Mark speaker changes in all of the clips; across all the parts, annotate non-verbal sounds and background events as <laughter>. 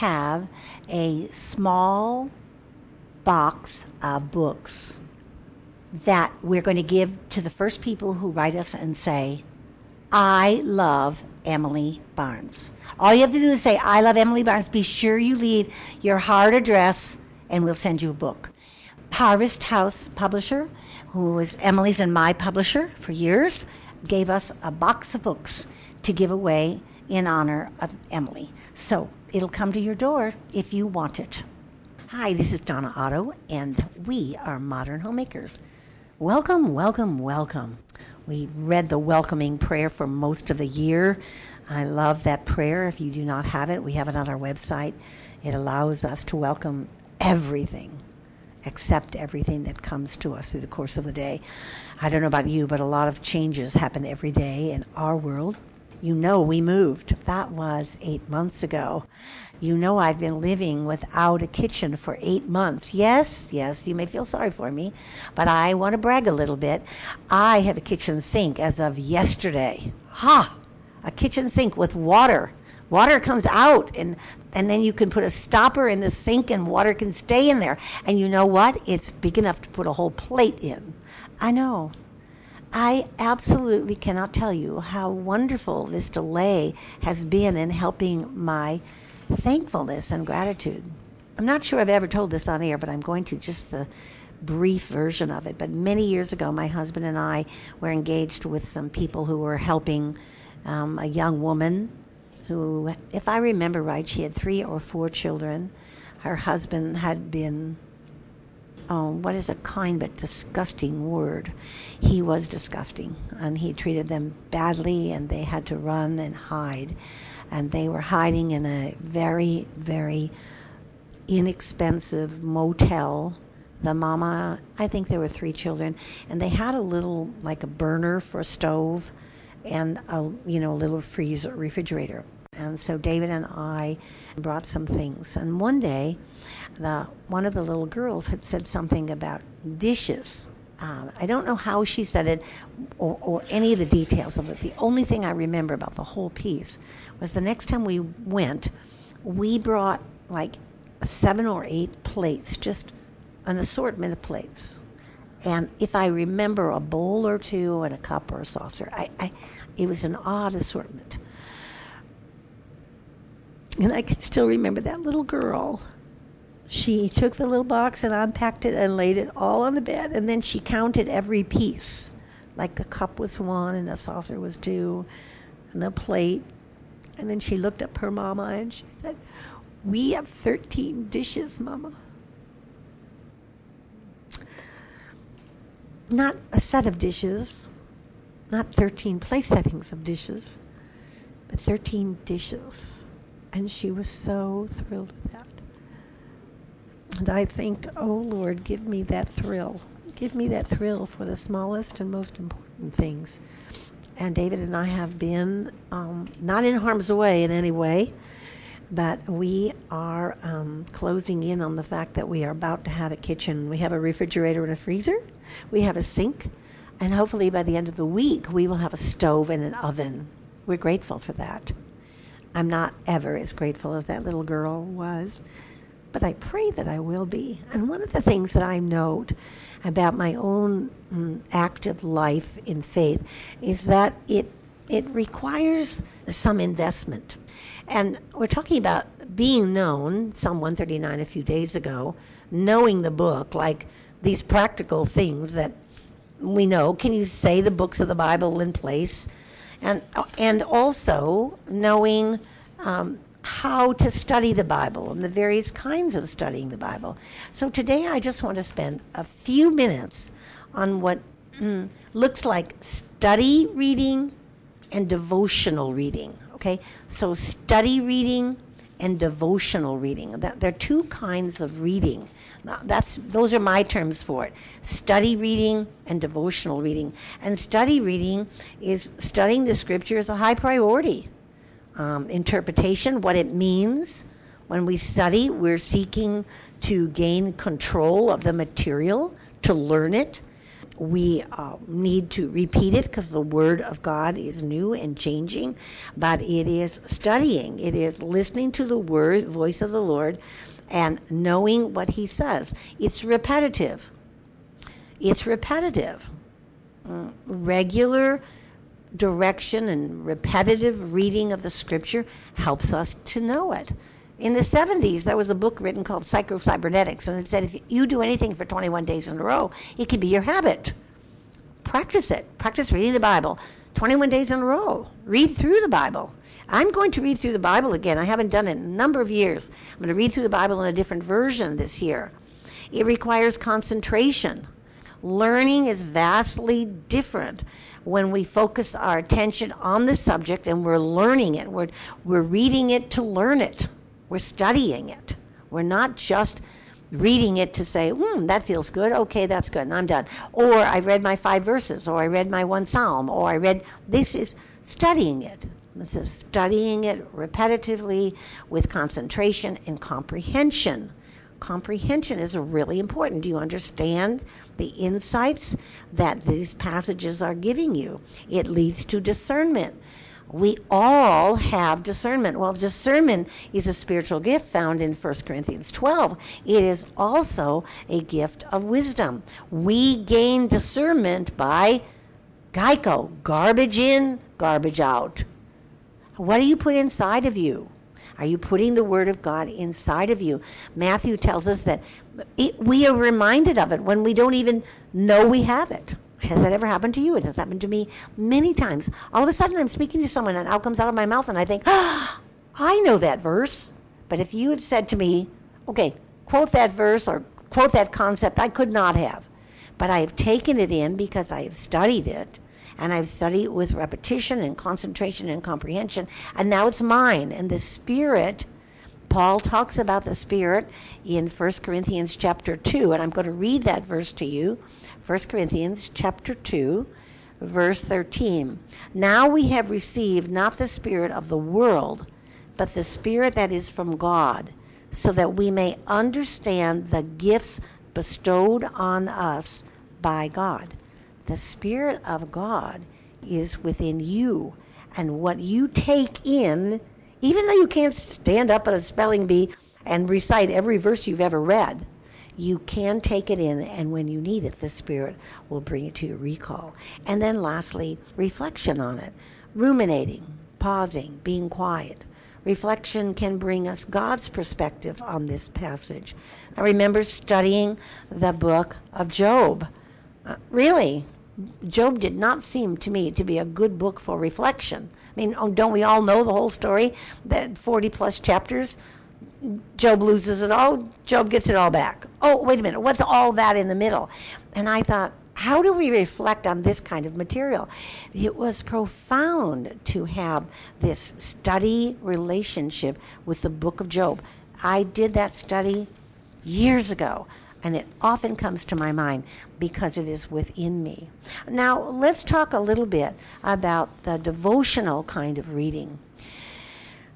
Speaker 1: have a small box of books that we're going to give to the first people who write us and say, I love Emily Barnes. All you have to do is say, I love Emily Barnes. Be sure you leave your hard address and we'll send you a book. Harvest House Publisher, who was Emily's and my publisher for years, gave us a box of books to give away in honor of Emily. So it'll come to your door if you want it. Hi, this is Donna Otto, and we are Modern Homemakers. Welcome, welcome, welcome. We read the welcoming prayer for most of the year. I love that prayer. If you do not have it, we have it on our website. It allows us to welcome everything, accept everything that comes to us through the course of the day. I don't know about you, but a lot of changes happen every day in our world. You know, we moved. That was eight months ago. You know, I've been living without a kitchen for eight months. Yes, yes, you may feel sorry for me, but I want to brag a little bit. I have a kitchen sink as of yesterday. Ha! A kitchen sink with water. Water comes out and and then you can put a stopper in the sink and water can stay in there. And you know what? It's big enough to put a whole plate in. I know. I absolutely cannot tell you how wonderful this delay has been in helping my thankfulness and gratitude. I'm not sure I've ever told this on air, but I'm going to just the brief version of it. But many years ago, my husband and I were engaged with some people who were helping um, a young woman who, if I remember right, she had three or four children. Her husband had been oh, what is a kind but disgusting word? He was disgusting, and he treated them badly, and they had to run and hide. And they were hiding in a very, very inexpensive motel. The mama, I think there were three children, and they had a little, like a burner for a stove and a, you know, a little freezer, refrigerator. And so David and I brought some things. And one day, the, one of the little girls had said something about dishes. Um, I don't know how she said it or, or, any of the details of it. The only thing I remember about the whole piece was the next time we went, we brought like seven or eight plates, just an assortment of plates. And if I remember a bowl or two and a cup or a saucer, I, I, it was an odd assortment. And I can still remember that little girl. She took the little box and unpacked it and laid it all on the bed. And then she counted every piece. Like the cup was one and the saucer was two and the plate. And then she looked up her mama and she said, We have 13 dishes, mama. Not a set of dishes, not 13 place settings of dishes, but 13 dishes. And she was so thrilled with that. And I think, oh Lord, give me that thrill. Give me that thrill for the smallest and most important things. And David and I have been um, not in harm's way in any way, but we are um, closing in on the fact that we are about to have a kitchen. We have a refrigerator and a freezer, we have a sink, and hopefully by the end of the week, we will have a stove and an oven. We're grateful for that. I'm not ever as grateful as that little girl was, but I pray that I will be. And one of the things that I note about my own um, active life in faith is that it it requires some investment. And we're talking about being known, Psalm 139 a few days ago, knowing the book, like these practical things that we know. Can you say the books of the Bible in place? and and also knowing um, how to study the Bible and the various kinds of studying the Bible. So today I just want to spend a few minutes on what mm, looks like study reading and devotional reading. Okay, so study reading and devotional reading. That, there are two kinds of reading. Now, that's those are my terms for it: study reading and devotional reading. And study reading is studying the scripture is a high priority. Um, interpretation, what it means. When we study, we're seeking to gain control of the material, to learn it. we uh, need to repeat it because the Word of God is new and changing, but it is studying. It is listening to the word, voice of the Lord and knowing what He says. It's repetitive. It's repetitive. Uh, regular direction and repetitive reading of the Scripture helps us to know it in the 70s, there was a book written called Psycho-Cybernetics, and it said if you do anything for 21 days in a row, it can be your habit. Practice it. Practice reading the Bible 21 days in a row. Read through the Bible. I'm going to read through the Bible again. I haven't done it in a number of years. I'm going to read through the Bible in a different version this year. It requires concentration. Learning is vastly different when we focus our attention on the subject and we're learning it. We're, we're reading it to learn it. We're studying it. We're not just reading it to say, hmm, that feels good. Okay, that's good. And I'm done. Or I read my five verses, or I read my one psalm, or I read. This is studying it. This is studying it repetitively with concentration and comprehension. Comprehension is really important. Do you understand the insights that these passages are giving you? It leads to discernment we all have discernment. Well, discernment is a spiritual gift found in 1 Corinthians 12. It is also a gift of wisdom. We gain discernment by GIGO, garbage in, garbage out. What do you put inside of you? Are you putting the Word of God inside of you? Matthew tells us that it, we are reminded of it when we don't even know we have it. Has that ever happened to you? It has happened to me many times. All of a sudden, I'm speaking to someone, and out comes out of my mouth, and I think, ah, <gasps> I know that verse. But if you had said to me, okay, quote that verse or quote that concept, I could not have. But I have taken it in because I have studied it, and I've studied it with repetition and concentration and comprehension, and now it's mine. And the Spirit Paul talks about the Spirit in 1 Corinthians chapter 2, and I'm going to read that verse to you. 1 Corinthians chapter 2, verse 13. Now we have received not the Spirit of the world, but the Spirit that is from God, so that we may understand the gifts bestowed on us by God. The Spirit of God is within you, and what you take in even though you can't stand up at a spelling bee and recite every verse you've ever read, you can take it in, and when you need it, the Spirit will bring it to your recall. And then, lastly, reflection on it, ruminating, pausing, being quiet. Reflection can bring us God's perspective on this passage. I remember studying the book of Job. Uh, really, Job did not seem to me to be a good book for reflection. I mean, oh, don't we all know the whole story? That 40 plus chapters, Job loses it all, Job gets it all back. Oh, wait a minute, what's all that in the middle? And I thought, how do we reflect on this kind of material? It was profound to have this study relationship with the book of Job. I did that study years ago and it often comes to my mind because it is within me. Now, let's talk a little bit about the devotional kind of reading.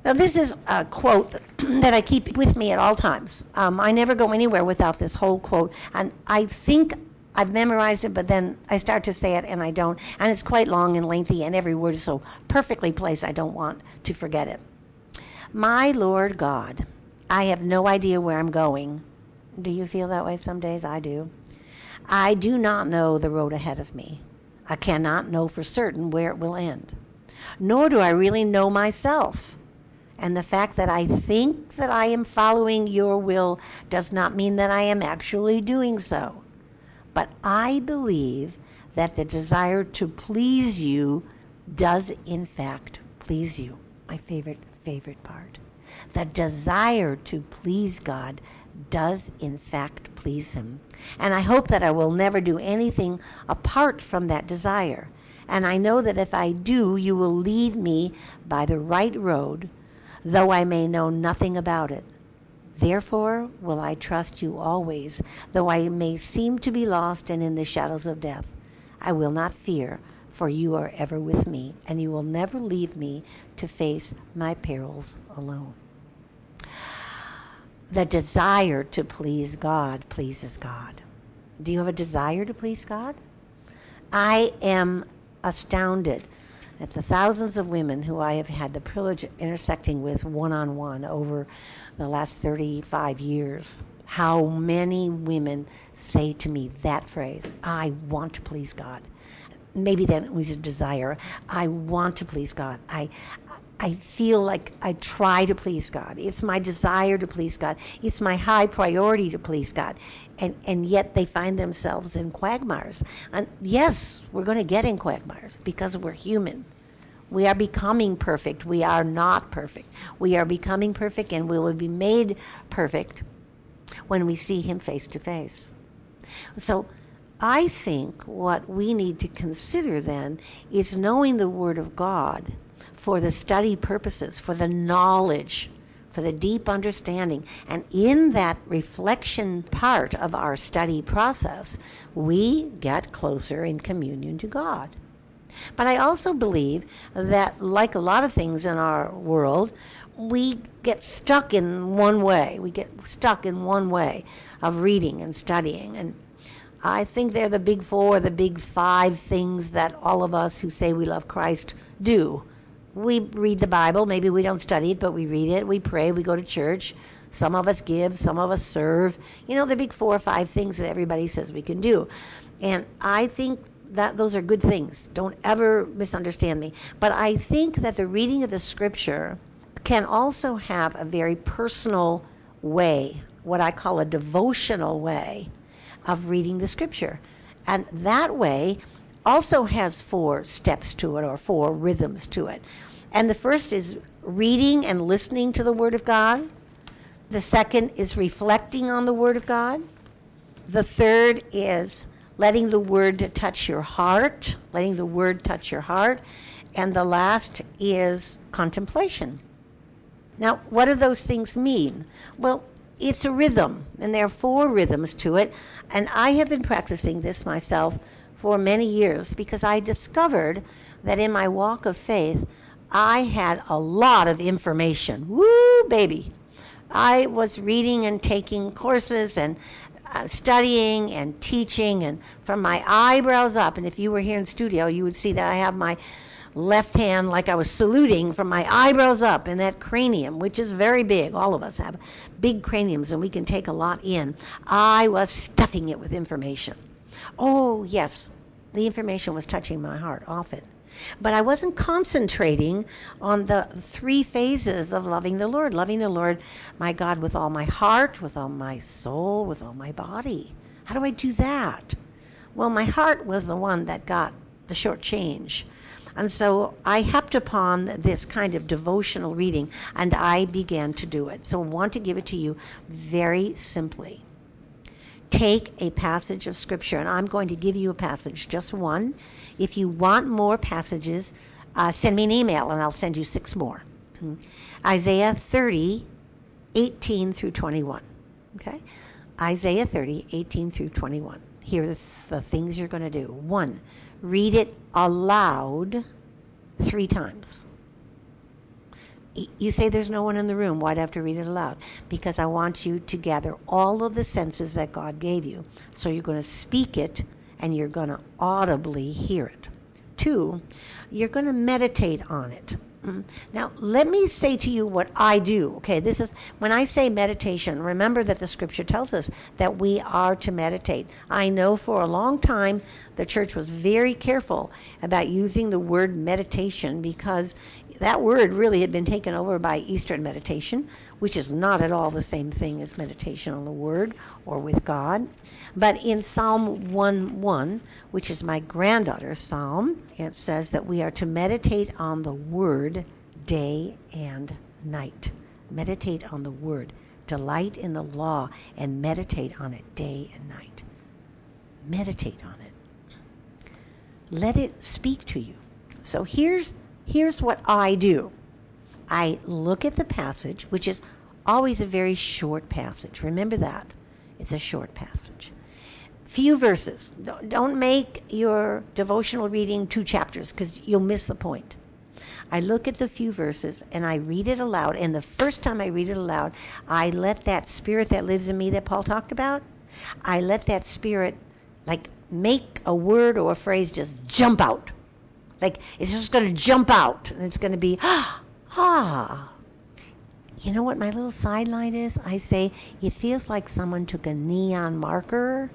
Speaker 1: Now, this is a quote <clears throat> that I keep with me at all times. Um, I never go anywhere without this whole quote, and I think I've memorized it, but then I start to say it and I don't, and it's quite long and lengthy, and every word is so perfectly placed I don't want to forget it. My Lord God, I have no idea where I'm going do you feel that way some days? I do. I do not know the road ahead of me. I cannot know for certain where it will end. Nor do I really know myself. And the fact that I think that I am following your will does not mean that I am actually doing so. But I believe that the desire to please you does, in fact, please you. My favorite, favorite part. The desire to please God does in fact please Him. And I hope that I will never do anything apart from that desire. And I know that if I do, you will lead me by the right road, though I may know nothing about it. Therefore will I trust you always, though I may seem to be lost and in the shadows of death. I will not fear, for you are ever with me, and you will never leave me to face my perils alone the desire to please God pleases God. Do you have a desire to please God? I am astounded at the thousands of women who I have had the privilege of intersecting with one on one over the last 35 years. How many women say to me that phrase, I want to please God. Maybe that was a desire. I want to please God. I, I feel like I try to please God. It's my desire to please God. It's my high priority to please God. And, and yet they find themselves in quagmires. And yes, we're going to get in quagmires because we're human. We are becoming perfect. We are not perfect. We are becoming perfect and we will be made perfect when we see Him face to face. So I think what we need to consider then is knowing the Word of God for the study purposes, for the knowledge, for the deep understanding. And in that reflection part of our study process, we get closer in communion to God. But I also believe that, like a lot of things in our world, we get stuck in one way. We get stuck in one way of reading and studying. And I think they're the big four, the big five things that all of us who say we love Christ do. We read the Bible. Maybe we don't study it, but we read it. We pray. We go to church. Some of us give. Some of us serve. You know, the big four or five things that everybody says we can do. And I think that those are good things. Don't ever misunderstand me. But I think that the reading of the scripture can also have a very personal way, what I call a devotional way of reading the scripture. And that way also has four steps to it or four rhythms to it. And the first is reading and listening to the Word of God. The second is reflecting on the Word of God. The third is letting the Word touch your heart, letting the Word touch your heart. And the last is contemplation. Now, what do those things mean? Well, it's a rhythm, and there are four rhythms to it. And I have been practicing this myself for many years because I discovered that in my walk of faith, I had a lot of information. Woo, baby. I was reading and taking courses and uh, studying and teaching, and from my eyebrows up. And if you were here in studio, you would see that I have my left hand like I was saluting from my eyebrows up in that cranium, which is very big. All of us have big craniums and we can take a lot in. I was stuffing it with information. Oh, yes, the information was touching my heart often. But I wasn't concentrating on the three phases of loving the Lord. Loving the Lord, my God, with all my heart, with all my soul, with all my body. How do I do that? Well, my heart was the one that got the short change. And so I hepped upon this kind of devotional reading and I began to do it. So I want to give it to you very simply. Take a passage of Scripture, and I'm going to give you a passage, just one. If you want more passages, uh, send me an email and I'll send you six more. Isaiah 30, 18 through 21. Okay? Isaiah 30, 18 through 21. Here are the things you're going to do. One, read it aloud three times. You say there's no one in the room. Why'd I have to read it aloud? Because I want you to gather all of the senses that God gave you. So you're going to speak it and you're going to audibly hear it. Two, you're going to meditate on it. Mm-hmm. Now, let me say to you what I do. Okay, this is when I say meditation, remember that the scripture tells us that we are to meditate. I know for a long time the church was very careful about using the word meditation because that word really had been taken over by Eastern meditation, which is not at all the same thing as meditation on the Word or with God. But in Psalm 1 1, which is my granddaughter's psalm, it says that we are to meditate on the Word day and night. Meditate on the Word. Delight in the law and meditate on it day and night. Meditate on it. Let it speak to you. So here's here's what I do I look at the passage, which is always a very short passage. Remember that. It's a short passage. Few verses. Don't make your devotional reading two chapters because you'll miss the point. I look at the few verses and I read it aloud. And the first time I read it aloud, I let that spirit that lives in me that Paul talked about, I let that spirit Like make a word or a phrase just jump out. Like it's just going to jump out and it's going to be, ah. <gasps> ah. You know what my little sideline is? I say it feels like someone took a neon marker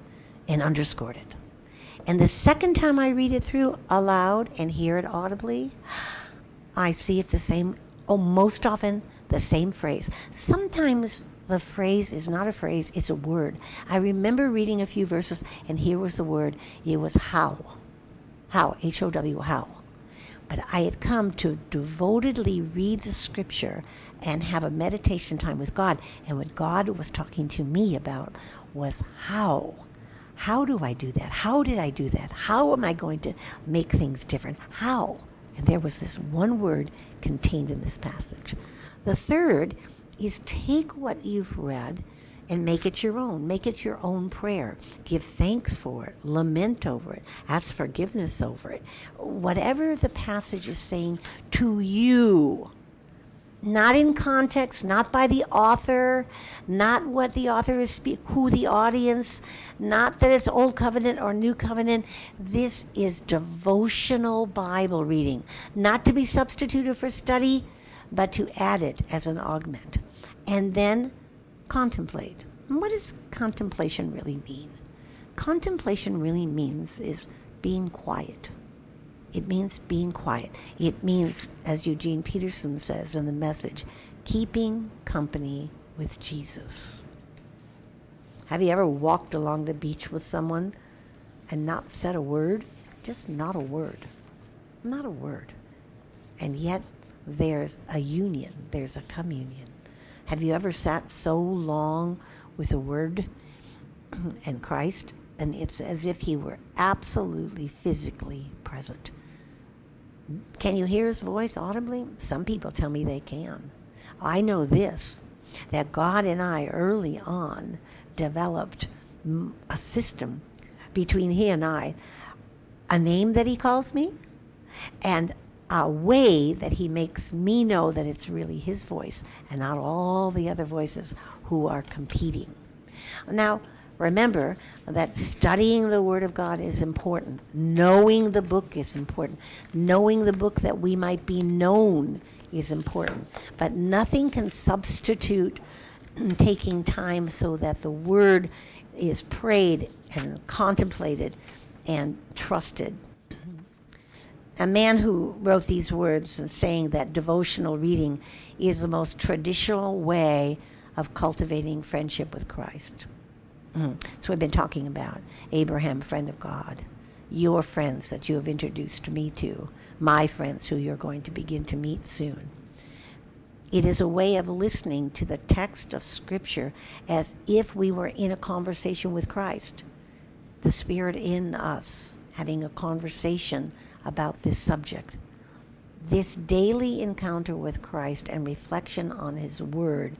Speaker 1: and underscored it. And the second time I read it through aloud and hear it audibly, <gasps> I see it the same, oh, most often the same phrase. Sometimes the phrase is not a phrase, it's a word. I remember reading a few verses, and here was the word. It was how. How, H O W, how. But I had come to devotedly read the scripture and have a meditation time with God. And what God was talking to me about was how. How do I do that? How did I do that? How am I going to make things different? How? And there was this one word contained in this passage. The third is take what you've read and make it your own. Make it your own prayer. Give thanks for it. Lament over it. Ask forgiveness over it. Whatever the passage is saying to you, not in context, not by the author, not what the author is, who the audience, not that it's Old Covenant or New Covenant. This is devotional Bible reading, not to be substituted for study, but to add it as an augment. And then contemplate. And what does contemplation really mean? Contemplation really means is being quiet. It means being quiet. It means, as Eugene Peterson says in the message, keeping company with Jesus. Have you ever walked along the beach with someone and not said a word? Just not a word. Not a word. And yet there's a union, there's a communion. Have you ever sat so long with a word <clears throat> and Christ? And it's as if he were absolutely physically present. Can you hear his voice audibly? Some people tell me they can. I know this that God and I early on developed a system between he and I, a name that he calls me, and a way that he makes me know that it's really his voice and not all the other voices who are competing. Now, remember that studying the Word of God is important. Knowing the book is important. Knowing the book that we might be known is important. But nothing can substitute <clears throat> taking time so that the Word is prayed and contemplated and trusted a man who wrote these words and saying that devotional reading is the most traditional way of cultivating friendship with Christ. Mm. What we've been talking about. Abraham, friend of God. Your friends that you have introduced me to. My friends who you're going to begin to meet soon. It is a way of listening to the text of Scripture as if we were in a conversation with Christ. The Spirit in us having a conversation about this subject. This daily encounter with Christ and reflection on His Word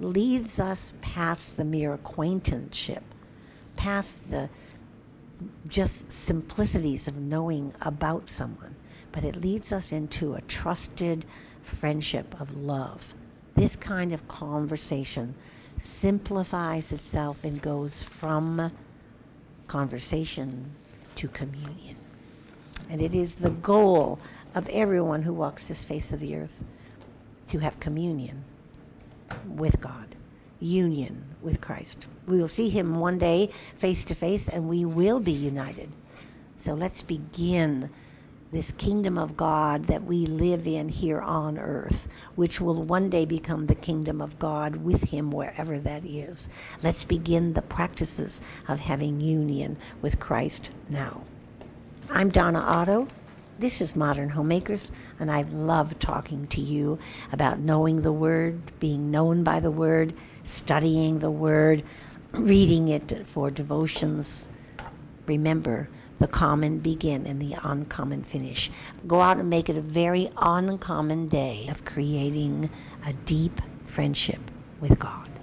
Speaker 1: leads us past the mere acquaintanceship, past the just simplicities of knowing about someone, but it leads us into a trusted friendship of love. This kind of conversation simplifies itself and goes from conversation to communion. And it is the goal of everyone who walks this face of the earth to have communion with God, union with Christ. We will see him one day face to face and we will be united. So let's begin this kingdom of God that we live in here on earth, which will one day become the kingdom of God with Him wherever that is. Let's begin the practices of having union with Christ now. I'm Donna Otto. This is Modern Homemakers, and I've loved talking to you about knowing the Word, being known by the Word, studying the Word, reading it for devotions. Remember, the common begin and the uncommon finish. Go out and make it a very uncommon day of creating a deep friendship with God.